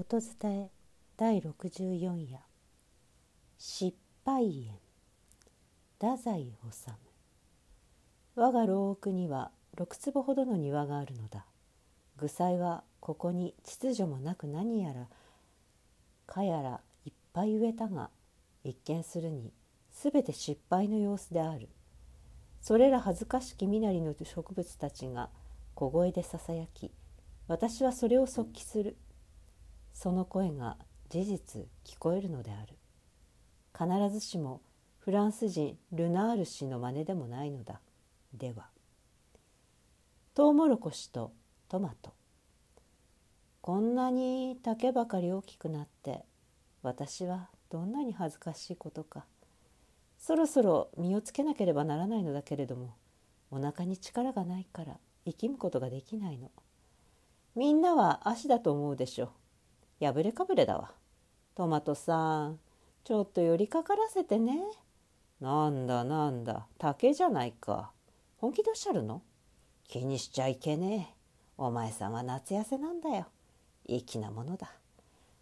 音伝え第64夜。失敗園。太宰治。我が牢屋には6坪ほどの庭があるのだ。具材はここに秩序もなく何やらかやらいっぱい植えたが一見するに全て失敗の様子である。それら恥ずかしき身なりの植物たちが小声でささやき私はそれを即帰する。その声が事実聞こえるのである。必ずしもフランス人ルナール氏の真似でもないのだ。では。トウモロコシとトマト。こんなに竹ばかり大きくなって私はどんなに恥ずかしいことか。そろそろ身をつけなければならないのだけれどもお腹に力がないから生きむことができないの。みんなは足だと思うでしょう。破れかぶれだわ。トマトさん、ちょっと寄りかからせてね。なんだなんだ、竹じゃないか。本気でおっしゃるの？気にしちゃいけねえ。お前さんは夏痩せなんだよ。粋なものだ。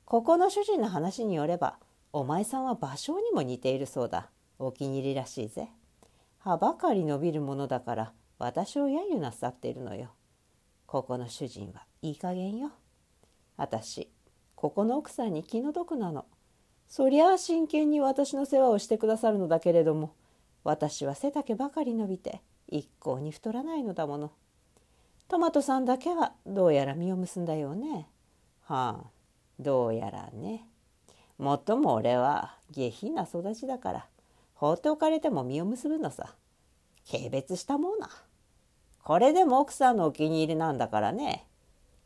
ここの主人の話によれば、お前さんは芭蕉にも似ているそうだ。お気に入りらしいぜ。葉ばかり伸びるものだから私を揶揄なさっているのよ。ここの主人はいい加減よ。私ここの奥さんに気の毒なの。そりゃあ真剣に私の世話をしてくださるのだけれども私は背丈ばかり伸びて一向に太らないのだもの。トマトさんだけはどうやら実を結んだようね。はあどうやらね。もっとも俺は下品な育ちだから放っておかれても実を結ぶのさ。軽蔑したもんな。これでも奥さんのお気に入りなんだからね。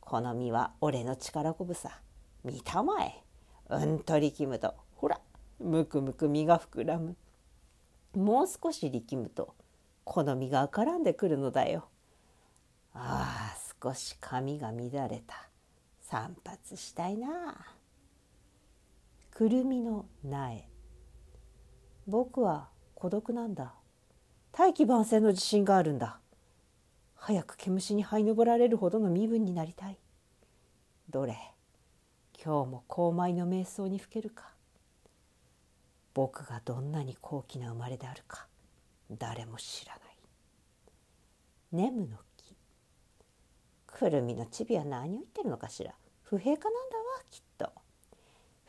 この実は俺の力こぶさ。見たまえ。うんと力むと。ほらむくむく身が膨らむ。もう少し力むとこの身が絡んでくるのだよ。ああ少し髪が乱れた。散髪したいな。くるみの苗。僕は孤独なんだ。大器晩成の自信があるんだ。早く毛虫に這い登られるほどの身分になりたい。どれ？今日も高邁の瞑想にふけるか？僕がどんなに高貴な生まれであるか誰も知らない。ネムの木。くるみのチビは何を言ってるのかしら？不平かなんだわきっと。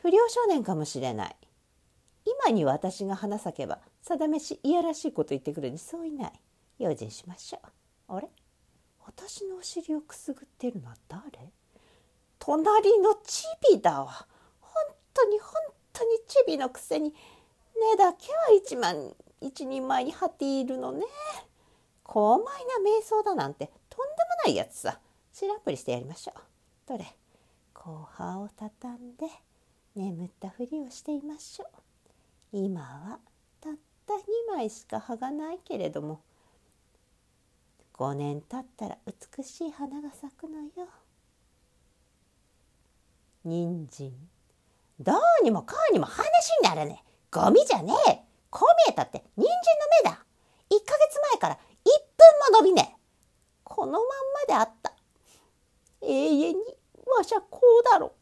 不良少年かもしれない。今に私が花咲けば定めしいやらしいこと言ってくるにそういない。用心しましょう。あれ？私のお尻をくすぐってるのは誰？隣のチビだわ。本当に本当にチビのくせに根だけは一万一人前に張っているのね。高邁な瞑想だなんてとんでもないやつさ。知らんぷりしてやりましょう。どれ？後半を畳んで眠ったふりをしていましょう。今はたった2枚しか葉がないけれども5年経ったら美しい花が咲くのよ。人参。どうにもこうにも話にならねえ。ゴミじゃねえ。こう見えたって人参の芽だ。1ヶ月前から1分も伸びねえ。このまんまであった。永遠にわしゃこうだろ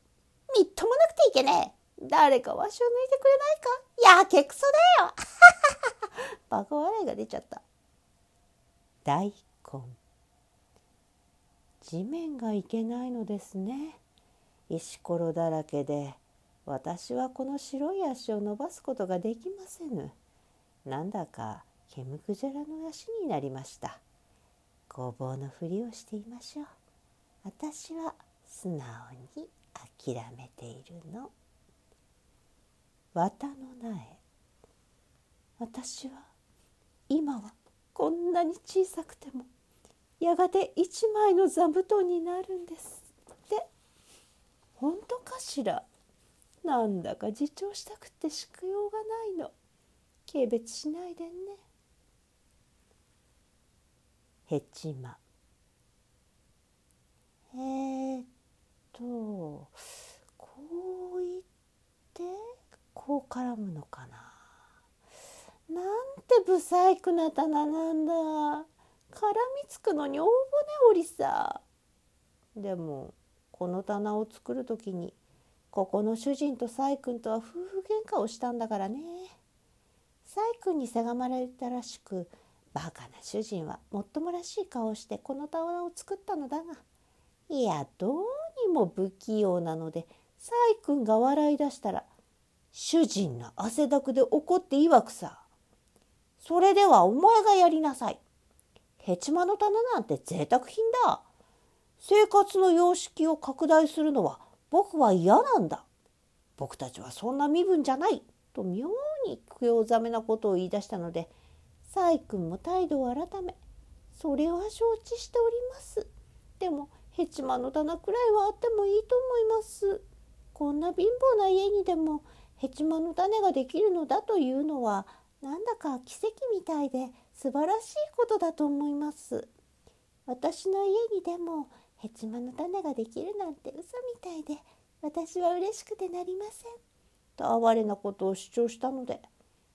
みっともなくていけねえ。誰かわしを抜いてくれないか。やけくそだよ。バカ笑いが出ちゃった。大根。地面がいけないのですね。石ころだらけで私はこの白い足を伸ばすことができませぬ。なんだかケムクジャラの足になりました。ごぼうのふりをしていましょう。私は素直に諦めているの。綿の苗。私は今はこんなに小さくてもやがて一枚の座布団になるんです。本当かしら？なんだか自重したくてしくようがないの。軽蔑しないでね。ヘチマ。えー、っとこう言ってこう絡むのかな。なんて不細工な棚なんだ。絡みつくのに大骨折りさ。でもこの棚を作る時にここの主人と細君とは夫婦喧嘩をしたんだからね細君にせがまれたらしくバカな主人はもっともらしい顔をしてこの俵を作ったのだがいやどうにも不器用なので細君が笑い出したら主人の汗だくで怒っていわくさ。それではお前がやりなさい。ヘチマの棚なんて贅沢品だ。生活の様式を拡大するのは僕は嫌なんだ。僕たちはそんな身分じゃない。と妙に興ざめなことを言い出したので、サイ君も態度を改め、それは承知しております。でも、ヘチマの棚くらいはあってもいいと思います。こんな貧乏な家にでもヘチマの種ができるのだというのはなんだか奇跡みたいで素晴らしいことだと思います。私の家にでもヘチマの種ができるなんて嘘みたいで私は嬉しくてなりません。と哀れなことを主張したので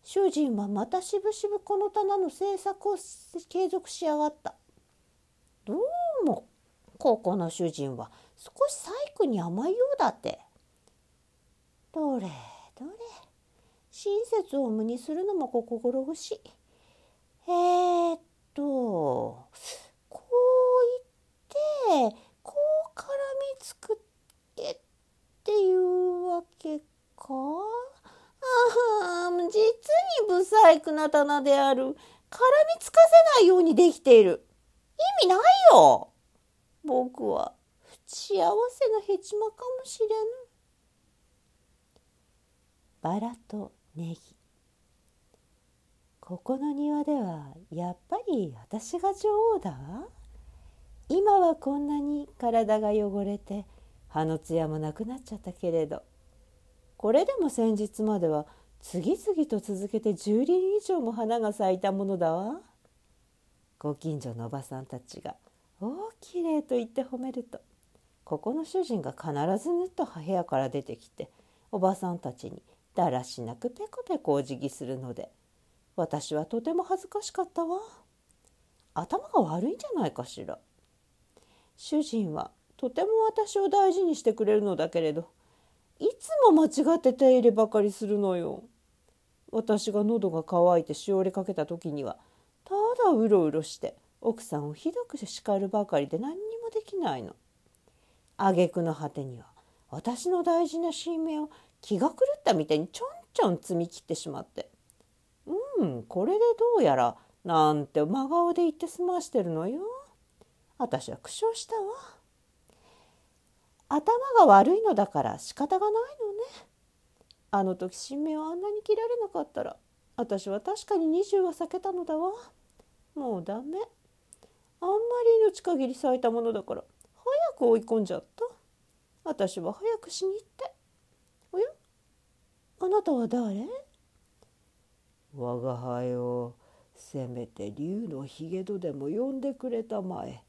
主人はまたしぶしぶこの棚の制作を継続しやがった。どうもここの主人は少し細工に甘いようだって。どれどれ親切を無にするのも心苦しい。えー、っとこう絡みつくってっていうわけか？ああ実に不細工な棚である。絡みつかせないようにできている。意味ないよ。僕は。不幸せなヘチマかもしれぬ。バラとネギ。ここの庭ではやっぱり私が女王だ？わ今はこんなに体が汚れて葉の艶もなくなっちゃったけれどこれでも先日までは次々と続けて10輪以上も花が咲いたものだわ。ご近所のおばさんたちが「おおきれい」と言って褒めるとここの主人が必ずぬっと部屋から出てきておばさんたちに「だらしなくペコペコお辞儀するので私はとても恥ずかしかったわ。頭が悪いんじゃないかしら。主人はとても私を大事にしてくれるのだけれどいつも間違って手入ればかりするのよ私が喉が渇いてしおれかけた時にはただうろうろして奥さんをひどく叱るばかりで何にもできないの挙句の果てには私の大事な新芽を気が狂ったみたいにちょんちょん積み切ってしまって「うんこれでどうやら」なんて真顔で言って済ましてるのよ。私は苦笑したわ。頭が悪いのだから仕方がないのね。あの時新芽をあんなに切られなかったら私は確かに20は避けたのだわ。もうダメ。あんまり命限り咲いたものだから早く追い込んじゃった。私は早く死に行っておや？あなたは誰？我が輩をせめて竜のひげ戸でも呼んでくれたまえ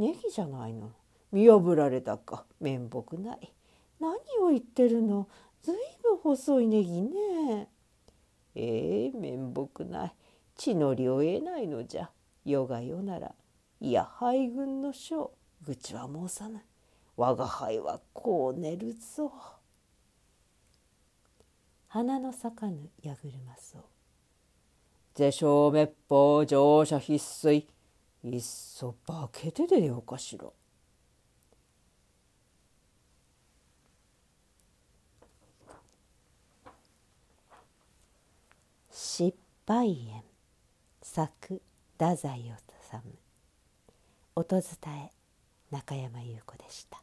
ネギじゃないの？見破られたか。面目ない。何を言ってるの？ずいぶん細いネギね。ええー、面目ない。血のりを得ないのじゃ。世が世なら。いや敗軍の将。愚痴は申さぬ我が輩はこう寝るぞ。花の咲かぬ矢車草是正滅法乗車必須。いっそ化けて出ようかしら。失敗園作太宰治音伝え中山優子でした。